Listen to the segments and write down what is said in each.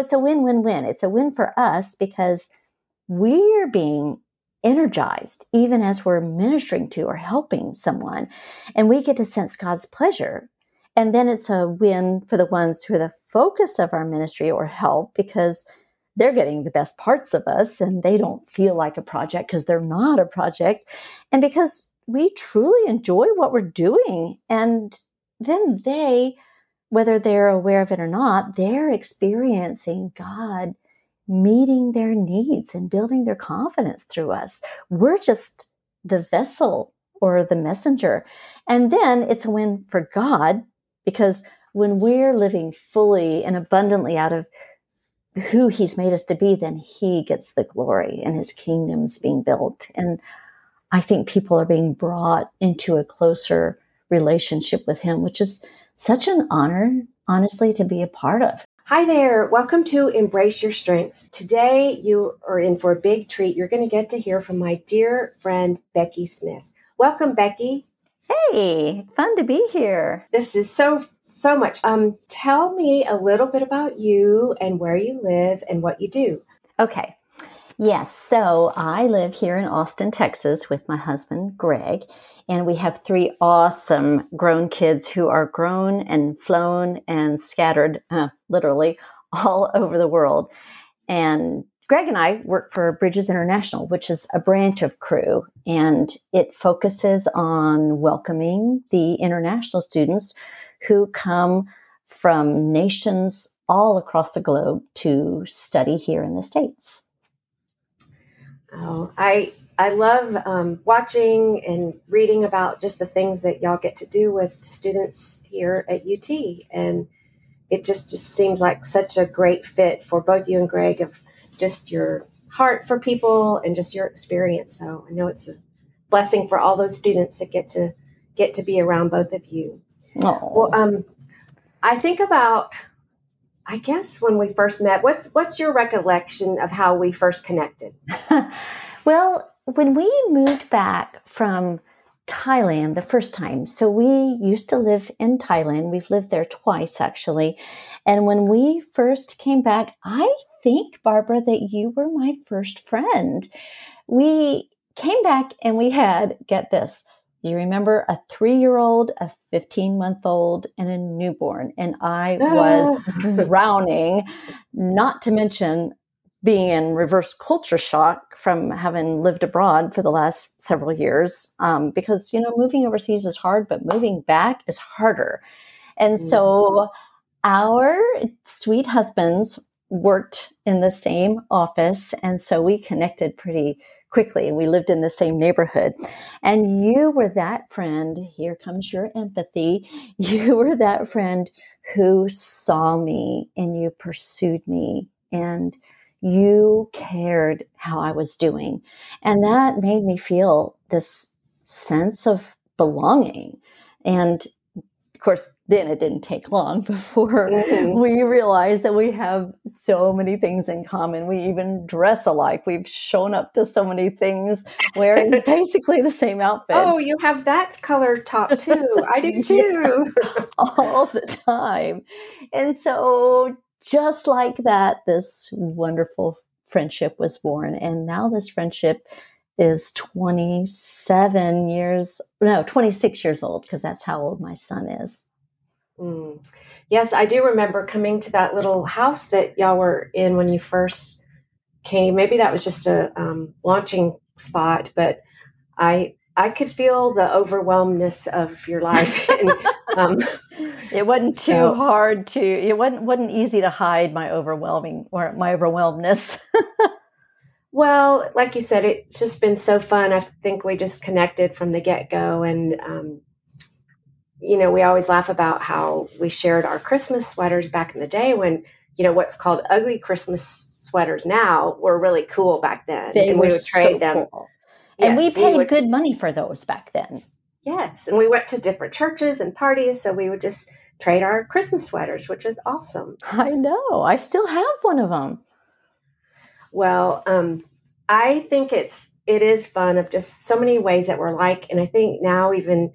It's a win win win. It's a win for us because we're being energized even as we're ministering to or helping someone, and we get to sense God's pleasure. And then it's a win for the ones who are the focus of our ministry or help because they're getting the best parts of us and they don't feel like a project because they're not a project. And because we truly enjoy what we're doing. And then they whether they're aware of it or not, they're experiencing God meeting their needs and building their confidence through us. We're just the vessel or the messenger. And then it's a win for God because when we're living fully and abundantly out of who he's made us to be, then he gets the glory and his kingdom's being built. And I think people are being brought into a closer relationship with him, which is such an honor, honestly, to be a part of. Hi there. Welcome to Embrace Your Strengths. Today, you are in for a big treat. You're going to get to hear from my dear friend, Becky Smith. Welcome, Becky. Hey, fun to be here. This is so, so much. Um, tell me a little bit about you and where you live and what you do. Okay. Yes. So I live here in Austin, Texas with my husband, Greg. And we have three awesome grown kids who are grown and flown and scattered, uh, literally, all over the world. And Greg and I work for Bridges International, which is a branch of Cru, and it focuses on welcoming the international students who come from nations all across the globe to study here in the States. Oh, I I love um, watching and reading about just the things that y'all get to do with students here at UT, and it just just seems like such a great fit for both you and Greg of just your heart for people and just your experience. So I know it's a blessing for all those students that get to get to be around both of you. Aww. Well, um, I think about I guess when we first met, what's what's your recollection of how we first connected? well, when we moved back from Thailand the first time, so we used to live in Thailand. We've lived there twice actually. And when we first came back, I think, Barbara, that you were my first friend. We came back and we had, get this, you remember a three year old, a 15 month old, and a newborn. And I was ah. drowning, not to mention being in reverse culture shock from having lived abroad for the last several years um, because you know moving overseas is hard but moving back is harder and so mm-hmm. our sweet husbands worked in the same office and so we connected pretty quickly And we lived in the same neighborhood and you were that friend here comes your empathy you were that friend who saw me and you pursued me and you cared how I was doing. And that made me feel this sense of belonging. And of course, then it didn't take long before mm-hmm. we realized that we have so many things in common. We even dress alike. We've shown up to so many things wearing basically the same outfit. Oh, you have that color top too. I do too. yeah, all the time. And so just like that, this wonderful friendship was born. And now this friendship is 27 years, no, 26 years old, because that's how old my son is. Mm. Yes, I do remember coming to that little house that y'all were in when you first came. Maybe that was just a um, launching spot, but I I could feel the overwhelmness of your life. and, um, it wasn't too so, hard to. It wasn't wasn't easy to hide my overwhelming or my overwhelmness. well, like you said, it's just been so fun. I think we just connected from the get go, and um, you know, we always laugh about how we shared our Christmas sweaters back in the day when, you know, what's called ugly Christmas sweaters now were really cool back then. They and we would trade so them. cool. And we paid would- good money for those back then. Yes. And we went to different churches and parties. So we would just trade our Christmas sweaters, which is awesome. I know. I still have one of them. Well, um, I think it's it is fun of just so many ways that we're like, and I think now even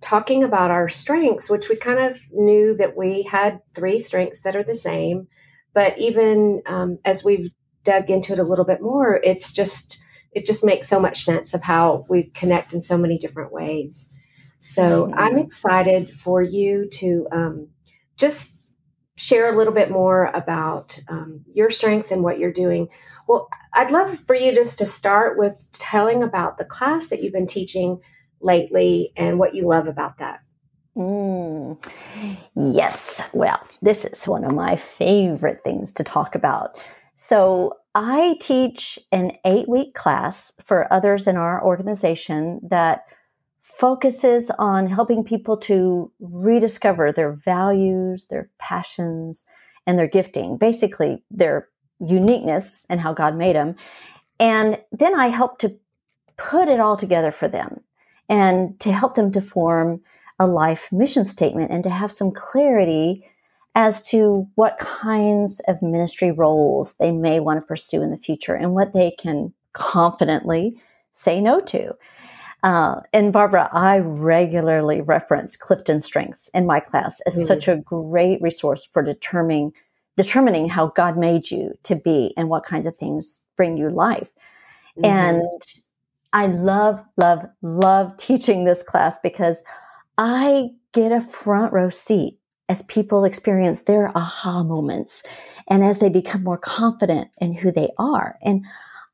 talking about our strengths, which we kind of knew that we had three strengths that are the same, but even um, as we've dug into it a little bit more, it's just it just makes so much sense of how we connect in so many different ways. So Mhm. I'm excited for you to um, just share a little bit more about um, your strengths and what you're doing. Well, I'd love for you just to start with telling about the class that you've been teaching lately and what you love about that. Mm. Yes. Well, this is one of my favorite things to talk about. So, I teach an eight week class for others in our organization that focuses on helping people to rediscover their values, their passions, and their gifting, basically, their uniqueness and how God made them. And then I help to put it all together for them and to help them to form a life mission statement and to have some clarity as to what kinds of ministry roles they may want to pursue in the future and what they can confidently say no to. Uh, and Barbara, I regularly reference Clifton Strengths in my class as Mhm. such a great resource for determining determining how God made you to be and what kinds of things bring you life. Mhm. And I love, love, love teaching this class because I get a front row seat as people experience their aha moments and as they become more confident in who they are. And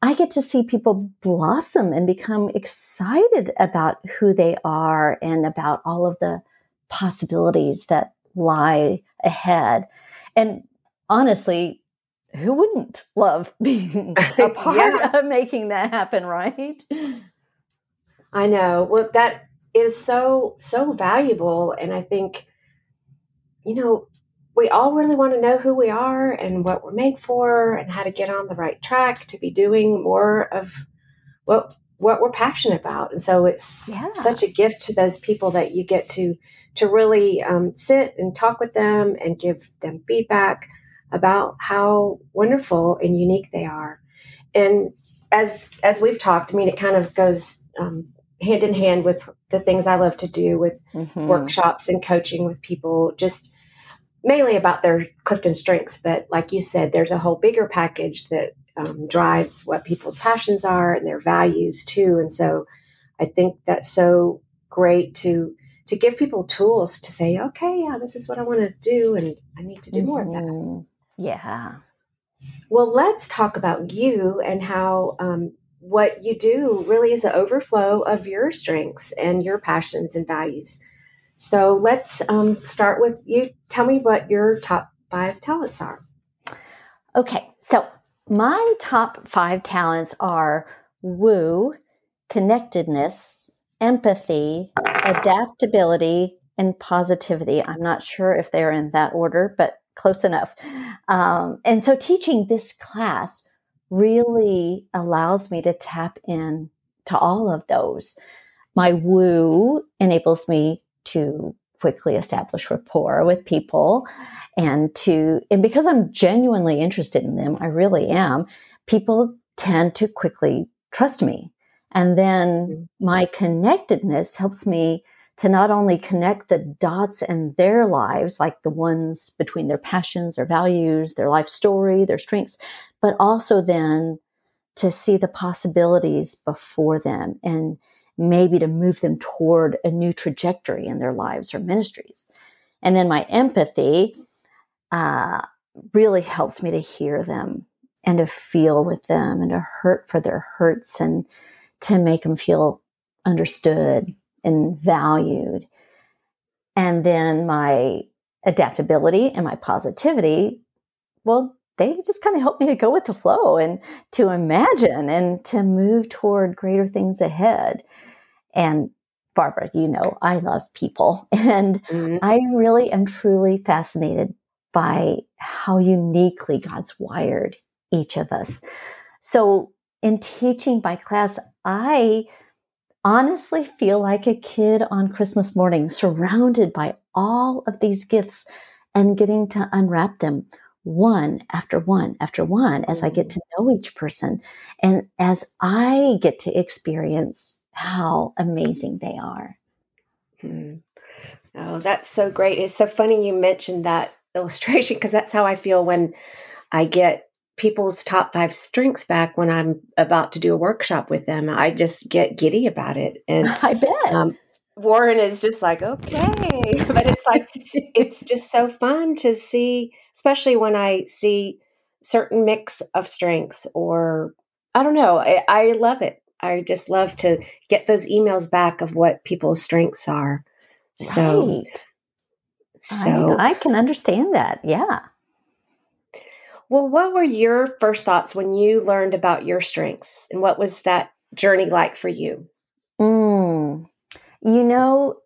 I get to see people blossom and become excited about who they are and about all of the possibilities that lie ahead. And honestly, who wouldn't love being a part Yeah. of making that happen, right? I know. Well, that is so so valuable, and I think you know we all really want to know who we are and what we're made for, and how to get on the right track to be doing more of what what we're passionate about. And so it's Yeah. such a gift to those people that you get to to really um, sit and talk with them and give them feedback about how wonderful and unique they are. And as as we've talked, I mean, it kind of goes um, hand in hand with the things I love to do with Mhm. workshops and coaching with people, just mainly about their Clifton strengths. But like you said, there's a whole bigger package that um, drives what people's passions are and their values too. And so I think that's so great to to give people tools to say, okay, yeah, this is what I want to do, and I need to do more of that. Mhm. Yeah. Well, let's talk about you and how um, what you do really is an overflow of your strengths and your passions and values. So let's um, start with you. Tell me what your top five talents are. Okay. So my top five talents are woo, connectedness, empathy, adaptability, and positivity. I'm not sure if they're in that order, but close enough. Um, and so teaching this class really allows me to tap in to all of those. My woo enables me to quickly establish rapport with people and to and because I'm genuinely interested in them, I really am, people tend to quickly trust me. And then mm-hmm. my connectedness helps me to not only connect the dots in their lives, like the ones between their passions, their values, their life story, their strengths, but also then to see the possibilities before them and maybe to move them toward a new trajectory in their lives or ministries. And then my empathy uh, really helps me to hear them and to feel with them and to hurt for their hurts and to make them feel understood and valued. And then my adaptability and my positivity, well, they just kind of help me to go with the flow and to imagine and to move toward greater things ahead. And Barbara, you know, I love people and mm-hmm. I really am truly fascinated by how uniquely God's wired each of us. So in teaching my class, I honestly feel like a kid on Christmas morning, surrounded by all of these gifts and getting to unwrap them one after one after one as I get mm. to know each person and as I get to experience how amazing they are. Hmm. Oh, that's so great. It's so funny you mentioned that illustration because that's how I feel when I get people's top five strengths back when I'm about to do a workshop with them. I just get giddy about it. And I bet. Um, Warren is just like, okay. But it's like, it's just so fun to see, especially when I see certain mix of strengths or I don't know. I, I love it. I just love to get those emails back of what people's strengths are. So, right. so I, I can understand that. Yeah. Well, what were your first thoughts when you learned about your strengths and what was that journey like for you? Mm, you know,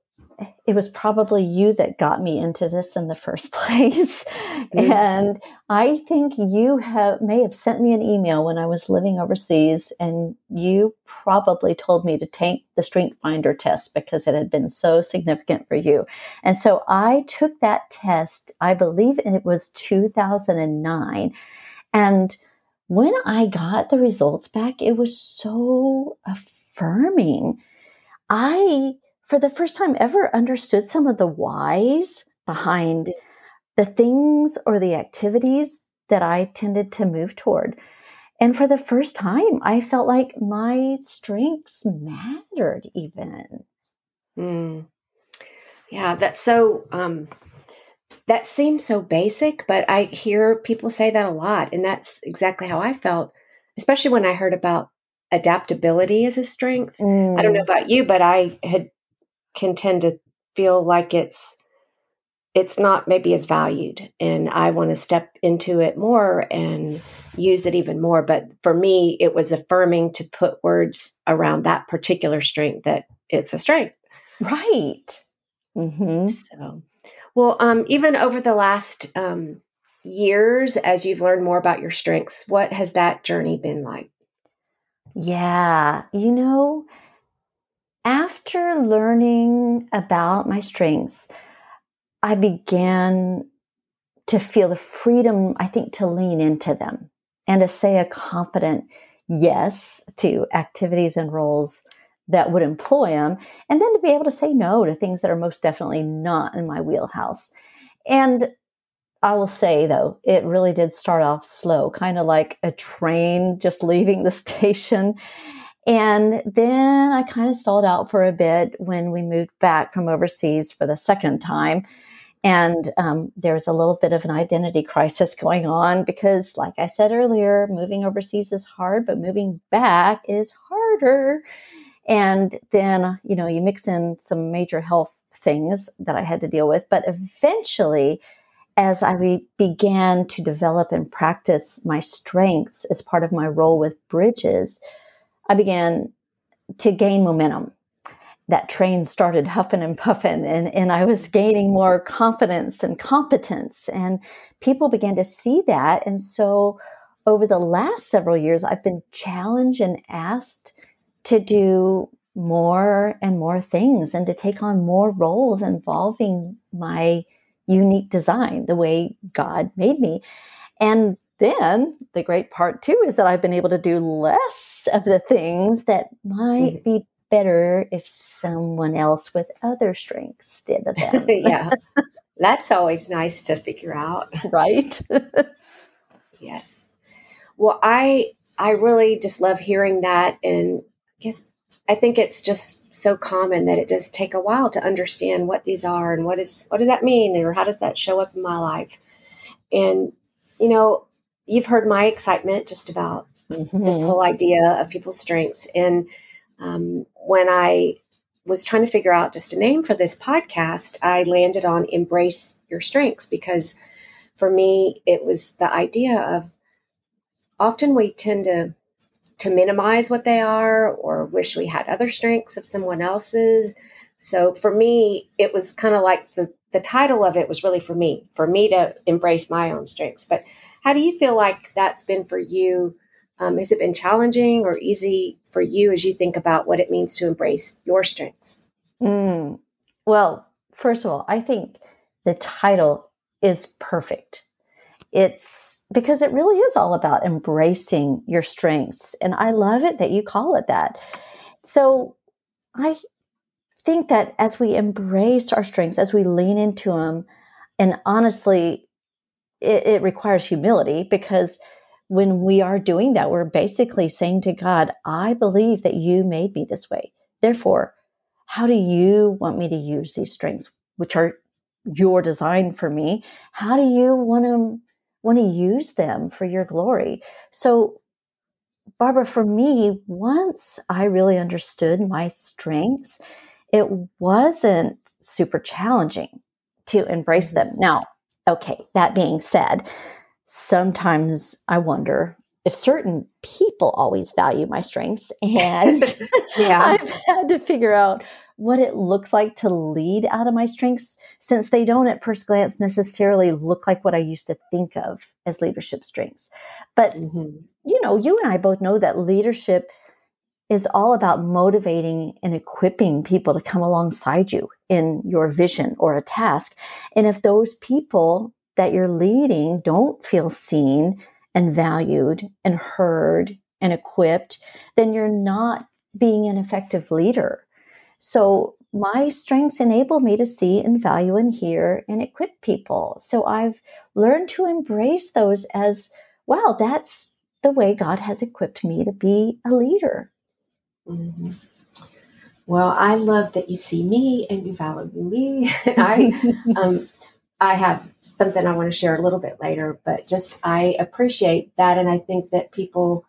it was probably you that got me into this in the first place. Mm-hmm. And I think you have may have sent me an email when I was living overseas and you probably told me to take the strength finder test because it had been so significant for you. And so I took that test, I believe it was 2009. And when I got the results back, it was so affirming. I for the first time ever understood some of the whys behind the things or the activities that I tended to move toward. And for the first time, I felt like my strengths mattered even. Mm. Yeah, that's so, um, that seems so basic, but I hear people say that a lot. And that's exactly how I felt, especially when I heard about adaptability as a strength. Mm. I don't know mm. about you, but I had can tend to feel like it's it's not maybe as valued and i want to step into it more and use it even more. But for me it was affirming to put words around that particular strength that it's a strength. Right. Mm-hmm. so well um, even over the last um, years as you've learned more about your strengths what has that journey been like? Yeah. You know after learning about my strengths, I began to feel the freedom, I think, to lean into them and to say a confident yes to activities and roles that would employ them, and then to be able to say no to things that are most definitely not in my wheelhouse. And I will say though, it really did start off slow, kind of like a train just leaving the station. And then I kind of stalled out for a bit when we moved back from overseas for the second time. And um, there was a little bit of an identity crisis going on because, like I said earlier, moving overseas is hard, but moving back is harder. And then, you know, you mix in some major health things that I had to deal with. But eventually, as I re- began to develop and practice my strengths as part of my role with Bridges, I began to gain momentum. That train started huffing and puffing, and, and I was gaining more confidence and competence. And people began to see that. And so, over the last several years, I've been challenged and asked to do more and more things and to take on more roles involving my unique design, the way God made me. And then the great part too is that I've been able to do less of the things that might mm-hmm. be better if someone else with other strengths did them. yeah. That's always nice to figure out. Right? yes. Well, I I really just love hearing that and I guess I think it's just so common that it does take a while to understand what these are and what is what does that mean or how does that show up in my life. And you know, you've heard my excitement just about mm-hmm. this whole idea of people's strengths. And um, when I was trying to figure out just a name for this podcast, I landed on Embrace Your Strengths because for me, it was the idea of often we tend to to minimize what they are or wish we had other strengths of someone else's So for me, it was kind of like the, the title of it was really for me, for me to embrace my own strengths. But how do you feel like that's been for you? Um, has it been challenging or easy for you as you think about what it means to embrace your strengths? Mm. Well, first of all, I think the title is perfect. It's because it really is all about embracing your strengths. And I love it that you call it that. So I think that as we embrace our strengths, as we lean into them, and honestly, it, it requires humility because when we are doing that, we're basically saying to God, I believe that you made me this way. Therefore, how do you want me to use these strengths, which are your design for me? How do you want to want to use them for your glory? So, Barbara, for me, once I really understood my strengths, it wasn't super challenging to embrace mm-hmm. them. Now, okay, that being said, sometimes I wonder if certain people always value my strengths. And yeah. I've had to figure out what it looks like to lead out of my strengths since they don't at first glance necessarily look like what I used to think of as leadership strengths. But, mm-hmm. you know, you and I both know that leadership is all about motivating and equipping people to come alongside you in your vision or a task. And if those people that you're leading don't feel seen and valued and heard and equipped, then you're not being an effective leader. So my strengths enable me to see and value and hear and equip people. So I've learned to embrace those as, wow, that's the way God has equipped me to be a leader. Mm-hmm. Well, I love that you see me and you value me. I, um, I have something I want to share a little bit later, but just I appreciate that, and I think that people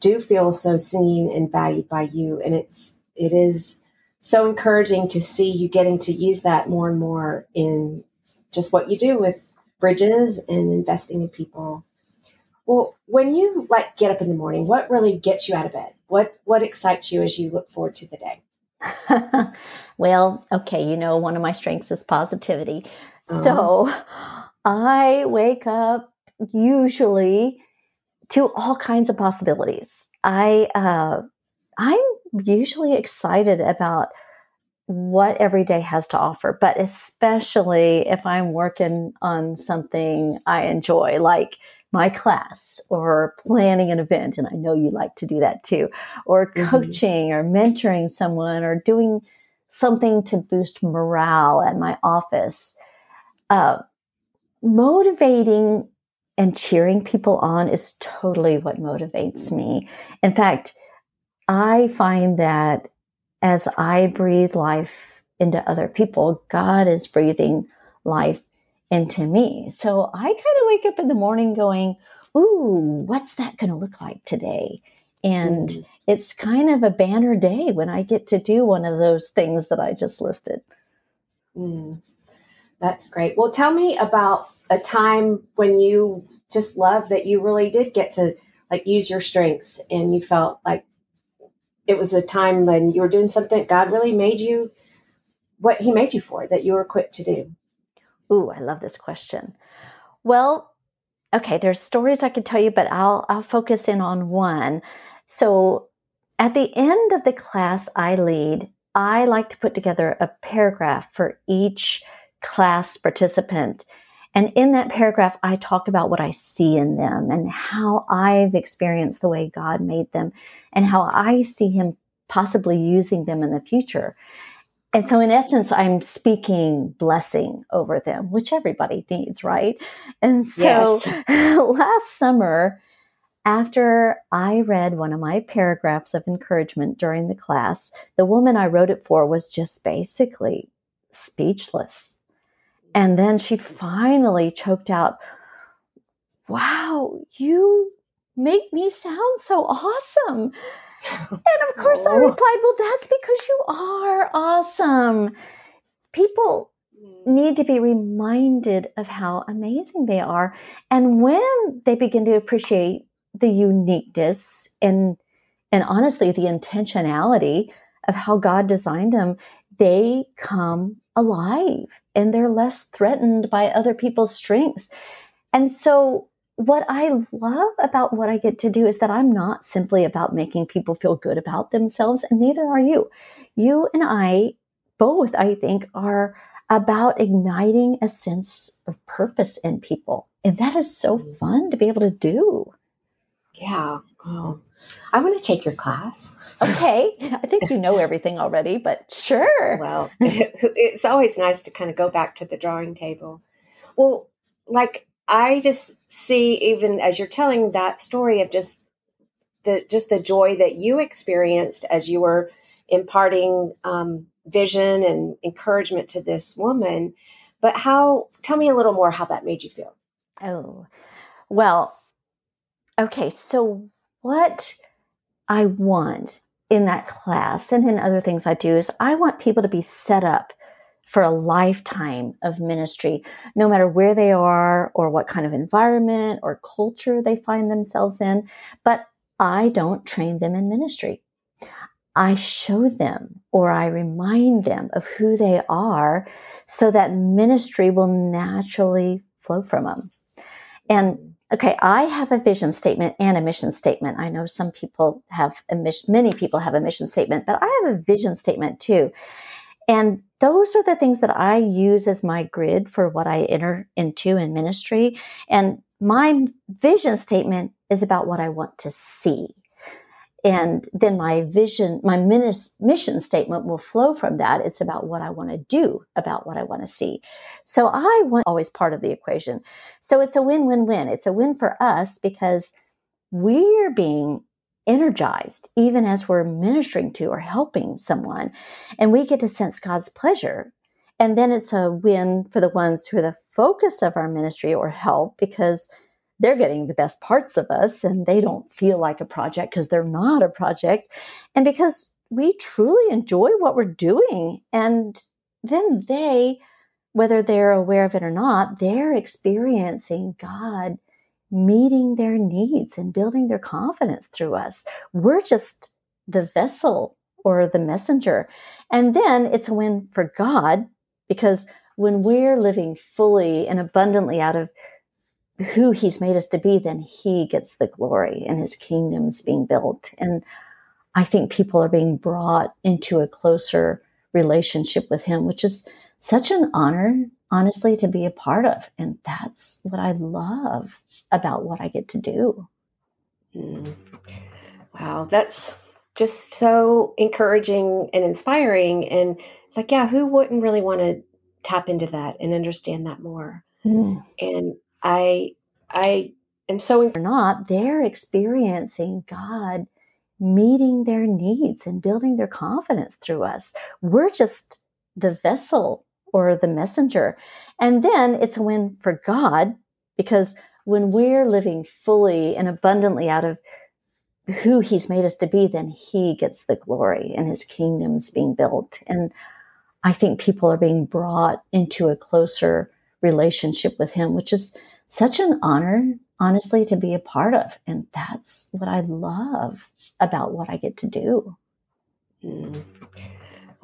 do feel so seen and valued by you, and it's it is so encouraging to see you getting to use that more and more in just what you do with bridges and investing in people. Well, when you like get up in the morning, what really gets you out of bed? What what excites you as you look forward to the day? well, okay, you know, one of my strengths is positivity. Uh-huh. So I wake up usually to all kinds of possibilities. I uh, I'm usually excited about what every day has to offer, but especially if I'm working on something I enjoy, like my class or planning an event. And I know you like to do that too, or mm-hmm. coaching or mentoring someone or doing something to boost morale at my office. Uh, motivating and cheering people on is totally what motivates me. In fact, I find that as I breathe life into other people, God is breathing life into me. So I kind of wake up in the morning going, Ooh, what's that going to look like today? And mm. it's kind of a banner day when I get to do one of those things that I just listed. Mm. That's great. Well, tell me about a time when you just love that you really did get to like use your strengths and you felt like it was a time when you were doing something God really made you what he made you for that you were equipped to do. Ooh, I love this question. Well, okay, there's stories I could tell you, but I'll I'll focus in on one. So at the end of the class I lead, I like to put together a paragraph for each class participant and in that paragraph, I talk about what I see in them and how I've experienced the way God made them and how I see Him possibly using them in the future. And so, in essence, I'm speaking blessing over them, which everybody needs, right? And so, yes. last summer, after I read one of my paragraphs of encouragement during the class, the woman I wrote it for was just basically speechless and then she finally choked out, Wow, you make me sound so awesome. And of course, I replied, Well, that's because you are awesome. People mm. need to be reminded of how amazing they are. And when they begin to appreciate the uniqueness and and honestly the intentionality of how God designed them, they come alive and they're less threatened by other people's strengths. And so what I love about what I get to do is that I'm not simply about making people feel good about themselves, and neither are you. You and I both, I think, are about igniting a sense of purpose in people. And that is so mm. fun to be able to do. Yeah. Oh, I want to take your class. Okay. I think you know everything already, but sure. Well, it's always nice to kind of go back to the drawing table. Well, like I just see even as you're telling that story of just the just the joy that you experienced as you were imparting um, vision and encouragement to this woman. But how, tell me a little more how that made you feel. Oh, well, okay. So, what I want in that class and in other things I do is I want people to be set up for a lifetime of ministry, no matter where they are or what kind of environment or culture they find themselves in. But I don't train them in ministry. I show them or I remind them of who they are so that ministry will naturally flow from them. And okay, I have a vision statement and a mission statement. I know some people have a mission, many people have a mission statement, but I have a vision statement too. And those are the things that I use as my grid for what I enter into in ministry. And my vision statement is about what I want to see. And then my vision my mission statement will flow from that. It's about what i want to do about what i want to see. So i want always part of the equation. So it's a win-win-win. It's a win for us because we're being energized even as we're ministering to or helping someone and we get to sense god's pleasure and then it's a win for the ones who are the focus of our ministry or help because they're getting the best parts of us and they don't feel like a project because they're not a project. And because we truly enjoy what we're doing. And then they, whether they're aware of it or not, they're experiencing God meeting their needs and building their confidence through us. We're just the vessel or the messenger. And then it's a win for God because when we're living fully and abundantly out of who he's made us to be, then he gets the glory and his kingdom's being built. And I think people are being brought into a closer relationship with him, which is such an honor, honestly, to be a part of. And that's what I love about what I get to do. Mm. Wow, that's just so encouraging and inspiring. And it's like, yeah, who wouldn't really want to tap into that and understand that more? Mm. And I I am so or not, they're experiencing God meeting their needs and building their confidence through us. We're just the vessel or the messenger. And then it's a win for God because when we're living fully and abundantly out of who he's made us to be, then he gets the glory and his kingdom's being built. And I think people are being brought into a closer relationship with him, which is such an honor, honestly, to be a part of. And that's what I love about what I get to do. Mm.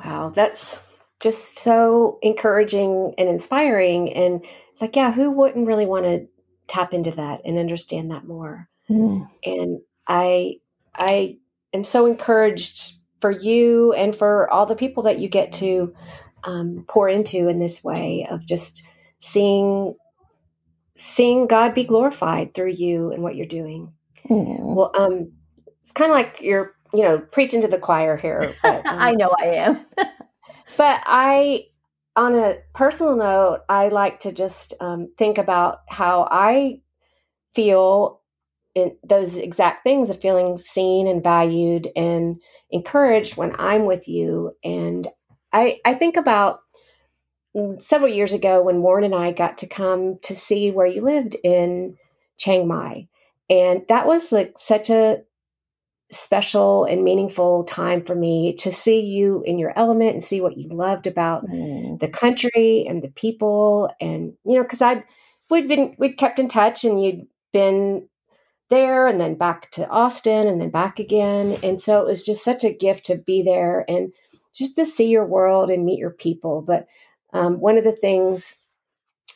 Wow, that's just so encouraging and inspiring. And it's like, yeah, who wouldn't really want to tap into that and understand that more? Mm. And I, I am so encouraged for you and for all the people that you get to um, pour into in this way of just seeing seeing God be glorified through you and what you're doing. Mm. Well, um, it's kind of like you're, you know, preaching to the choir here. But, um, I know I am. but I, on a personal note, I like to just um, think about how I feel in those exact things of feeling seen and valued and encouraged when I'm with you. And I, I think about several years ago when Warren and I got to come to see where you lived in Chiang Mai. And that was like such a special and meaningful time for me to see you in your element and see what you loved about mm. the country and the people and you know because i'd we'd been we'd kept in touch and you'd been there and then back to austin and then back again and so it was just such a gift to be there and just to see your world and meet your people. But um, one of the things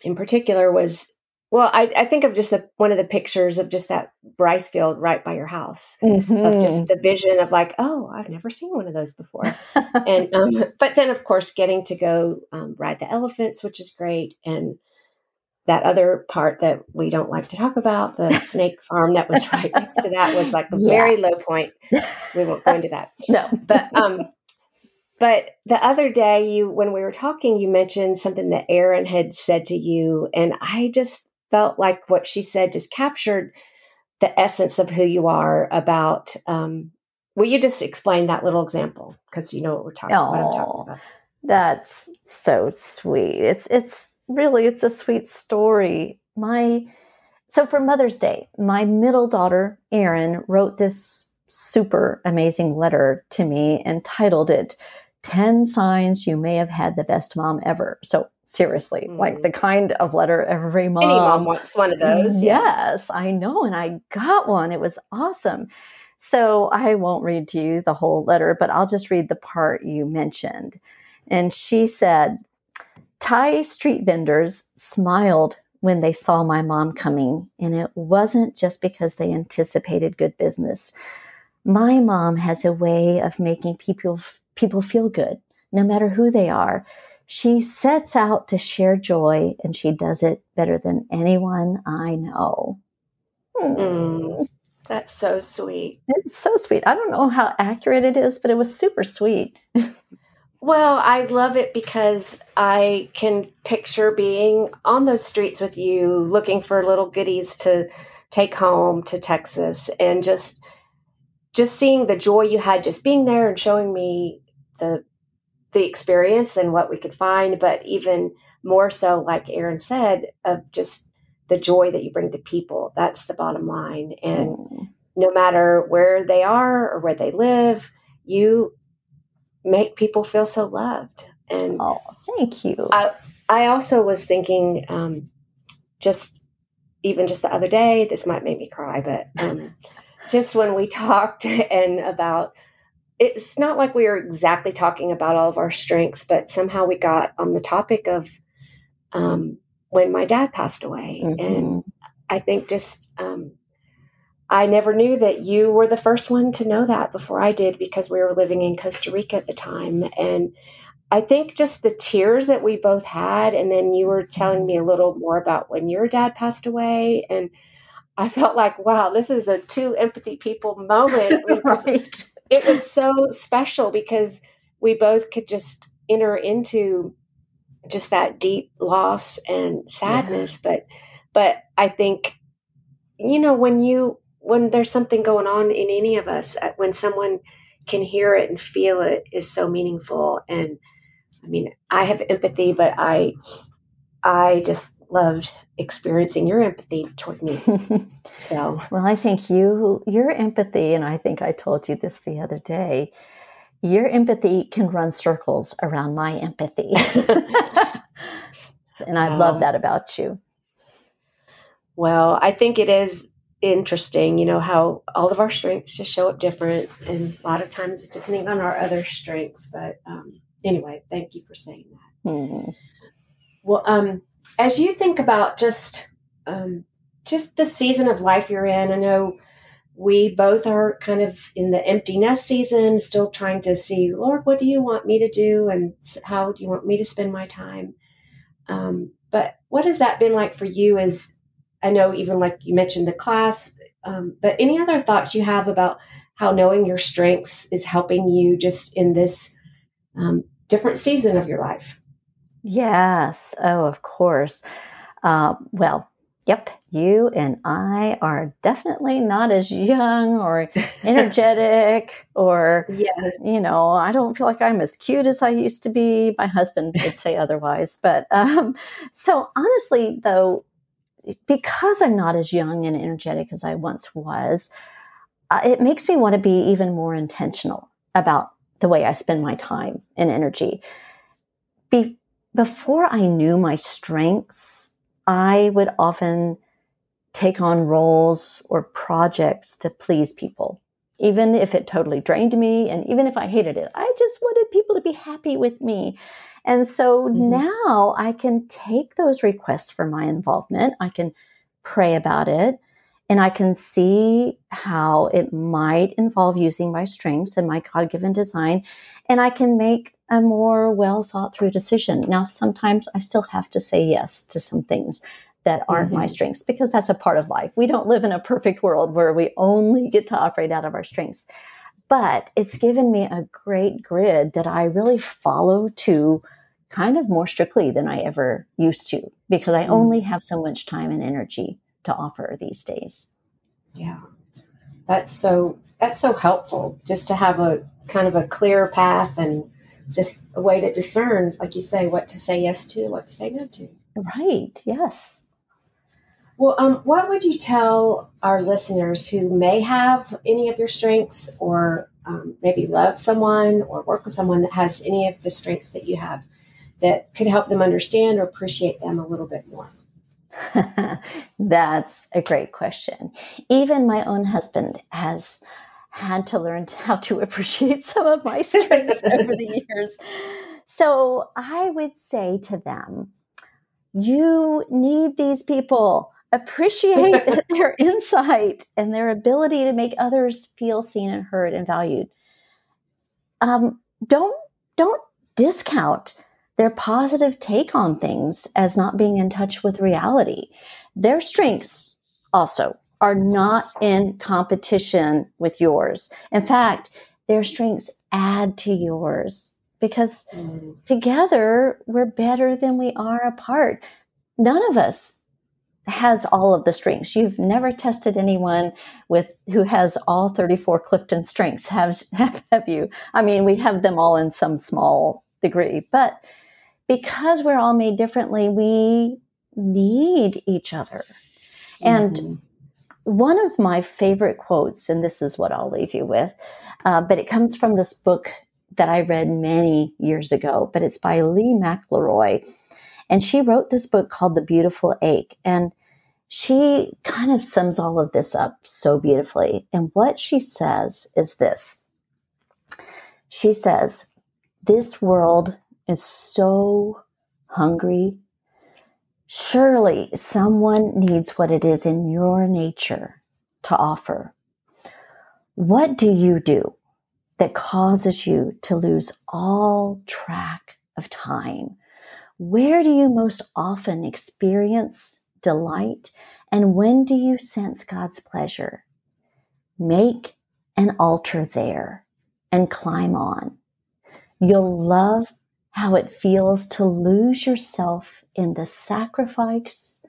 in particular was well, I, I think of just the, one of the pictures of just that rice field right by your house mm-hmm. of just the vision of like, oh, I've never seen one of those before. and, um, but then of course, getting to go um, ride the elephants, which is great. And that other part that we don't like to talk about, the snake farm that was right next to that was like a yeah. very low point. We won't go into that. No. But, um, but the other day you when we were talking, you mentioned something that Erin had said to you. And I just felt like what she said just captured the essence of who you are about um, will you just explain that little example? Because you know what we're talking, oh, what I'm talking about. that's so sweet. It's it's really it's a sweet story. My so for mother's day my middle daughter erin wrote this super amazing letter to me and titled it 10 signs you may have had the best mom ever. So seriously mm. like the kind of letter every mom any mom wants one of those yes, yes i know and i got one it was awesome. So i won't read to you the whole letter but i'll just read the part you mentioned. And she said thai street vendors smiled when they saw my mom coming and it wasn't just because they anticipated good business. My mom has a way of making people people feel good no matter who they are she sets out to share joy and she does it better than anyone I know. Mm, that's so sweet. It's so sweet. I don't know how accurate it is, but it was super sweet. well, I love it because I can picture being on those streets with you, looking for little goodies to take home to Texas and just just seeing the joy you had just being there and showing me the the experience and what we could find, but even more so, like Erin said, of just the joy that you bring to people. That's the bottom line. And mm. no matter where they are or where they live, you make people feel so loved. And oh, thank you. I, I also was thinking, um, just even just the other day, this might make me cry, but um, just when we talked and about it's not like we were exactly talking about all of our strengths, but somehow we got on the topic of um, when my dad passed away. Mm-hmm. And I think just, um, I never knew that you were the first one to know that before I did because we were living in Costa Rica at the time. And I think just the tears that we both had, and then you were telling me a little more about when your dad passed away. And I felt like, wow, this is a two empathy people moment. right it was so special because we both could just enter into just that deep loss and sadness yeah. but but i think you know when you when there's something going on in any of us uh, when someone can hear it and feel it is so meaningful and i mean i have empathy but i i just loved experiencing your empathy toward me. so, well, I think you, your empathy, and I think I told you this the other day, your empathy can run circles around my empathy. and I love that about you. Well, I think it is interesting, you know, how all of our strengths just show up different and a lot of times depending on our other strengths. But um, anyway, thank you for saying that. Mm-hmm. Well, um, as you think about just um, just the season of life you're in, I know we both are kind of in the empty nest season, still trying to see, Lord, what do you want me to do, and how do you want me to spend my time? Um, but what has that been like for you? As I know, even like you mentioned the class, um, but any other thoughts you have about how knowing your strengths is helping you just in this um, different season of your life? Yes. Oh, of course. Uh, well, yep, you and I are definitely not as young or energetic or, yes. you know, I don't feel like I'm as cute as I used to be. My husband would say otherwise. But um, so honestly, though, because I'm not as young and energetic as I once was, uh, it makes me want to be even more intentional about the way I spend my time and energy. Be- before I knew my strengths, I would often take on roles or projects to please people. even if it totally drained me and even if I hated it. I just wanted people to be happy with me. And so mm-hmm. now I can take those requests for my involvement. I can pray about it and I can see how it might involve using my strengths and my God given design. And I can make a more well thought through decision. Now, sometimes I still have to say yes to some things that aren't mm-hmm. my strengths because that's a part of life. We don't live in a perfect world where we only get to operate out of our strengths. But it's given me a great grid that I really follow to kind of more strictly than I ever used to because I only mm. have so much time and energy to offer these days. Yeah. That's so that's so helpful just to have a kind of a clear path and just a way to discern like you say what to say yes to, what to say no to. Right. Yes. Well, um, what would you tell our listeners who may have any of your strengths or um, maybe love someone or work with someone that has any of the strengths that you have that could help them understand or appreciate them a little bit more? That's a great question. Even my own husband has had to learn how to appreciate some of my strengths over the years. So I would say to them, you need these people appreciate their insight and their ability to make others feel seen and heard and valued. Um, don't don't discount their positive take on things as not being in touch with reality. Their strengths also are not in competition with yours. In fact, their strengths add to yours because mm. together we're better than we are apart. None of us has all of the strengths. You've never tested anyone with who has all 34 Clifton strengths, have, have, have you? I mean, we have them all in some small degree, but because we're all made differently, we need each other. And mm-hmm. one of my favorite quotes, and this is what I'll leave you with, uh, but it comes from this book that I read many years ago, but it's by Leigh McLeroy. And she wrote this book called The Beautiful Ache. And she kind of sums all of this up so beautifully. And what she says is this She says, This world is so hungry. Surely someone needs what it is in your nature to offer. What do you do that causes you to lose all track of time? Where do you most often experience delight? And when do you sense God's pleasure? Make an altar there and climb on. You'll love how it feels to lose yourself in the sacrifice,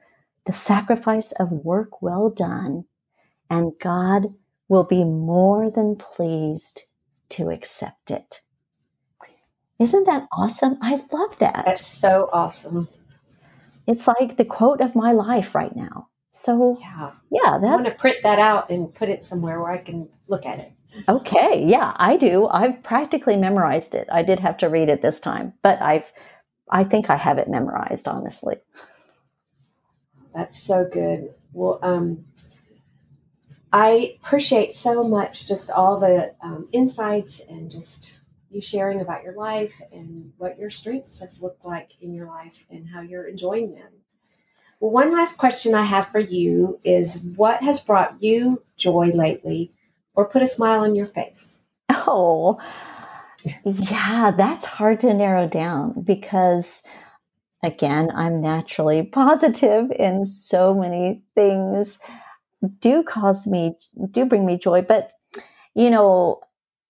the sacrifice of work well done, and God will be more than pleased to accept it. Isn't that awesome? I love that. That's so awesome. It's like the quote of my life right now. So yeah, yeah, that, I want to print that out and put it somewhere where I can look at it. Okay, yeah, I do. I've practically memorized it. I did have to read it this time, but I've I think I have it memorized, honestly. That's so good. Well, um, I appreciate so much just all the um, insights and just you sharing about your life and what your strengths have looked like in your life and how you're enjoying them. Well, one last question I have for you is what has brought you joy lately or put a smile on your face? Oh, yeah, that's hard to narrow down because, again, I'm naturally positive and so many things do cause me, do bring me joy. But, you know,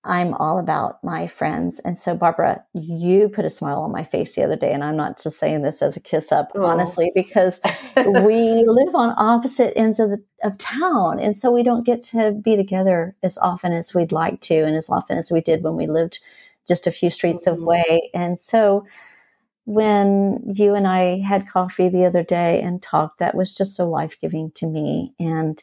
I'm all about my friends. And so, Barbara, you put a smile on my face the other day. And I'm not just saying this as a kiss up, oh. honestly, because we live on opposite ends of, the, of town. And so we don't get to be together as often as we'd like to, and as often as we did when we lived just a few streets mm-hmm. away. And so, when you and I had coffee the other day and talked, that was just so life giving to me. And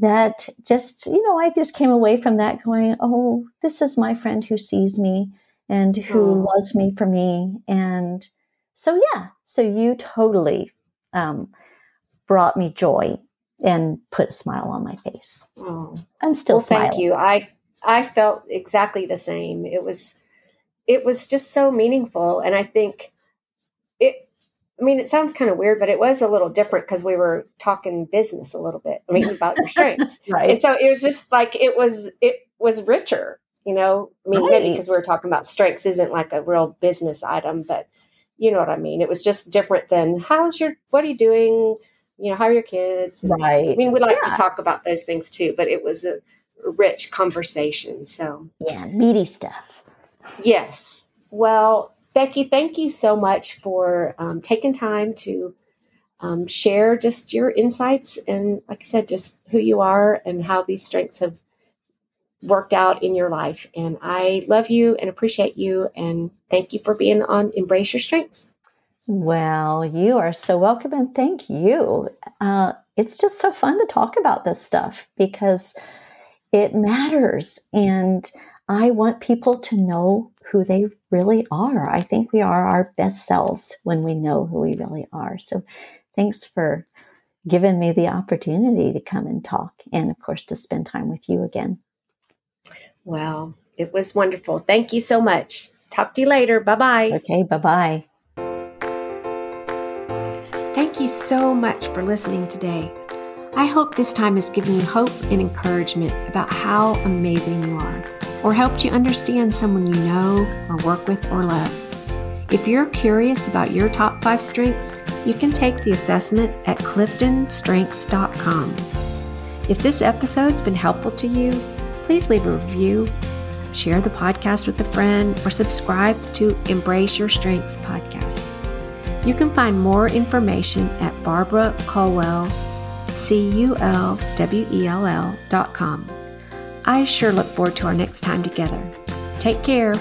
that just, you know, I just came away from that going, oh, this is my friend who sees me and who oh. loves me for me. And so, yeah, so you totally um, brought me joy and put a smile on my face. Oh, I'm still well, smiling. thank you. I I felt exactly the same. It was it was just so meaningful, and I think it. I mean, it sounds kind of weird, but it was a little different because we were talking business a little bit. I mean, about your strengths, right. and so it was just like it was. It was richer, you know. I mean, maybe because we were talking about strengths isn't like a real business item, but you know what I mean. It was just different than how's your what are you doing? You know, how are your kids? Right. I mean, we like Yeah. to talk about those things too, but it was a rich conversation. So, Yeah, meaty stuff. yes. Well, Becky, thank you so much for um, taking time to um, share just your insights and, like I said, just who you are and how these strengths have worked out in your life. And I love you and appreciate you. And thank you for being on Embrace Your Strengths. Well, you are so welcome and thank you. Uh, it's just so fun to talk about this stuff because it matters. And I want people to know who they really are. I think we are our best selves when we know who we really are. So thanks for giving me the opportunity to come and talk and, of course, to spend time with you again. Wow. It was wonderful. Thank you so much. Talk to you later. Bye bye. Okay, bye bye. Thank you so much for listening today. I hope this time has given you hope and encouragement about how amazing you are, or helped you understand someone you know, or work with, or love. If you're curious about your top five strengths, you can take the assessment at cliftonstrengths.com. If this episode's been helpful to you, please leave a review, share the podcast with a friend, or subscribe to Embrace Your Strengths podcast. You can find more information at Barbara Culwell, C U L W E L L dot com. I sure look forward to our next time together. Take care.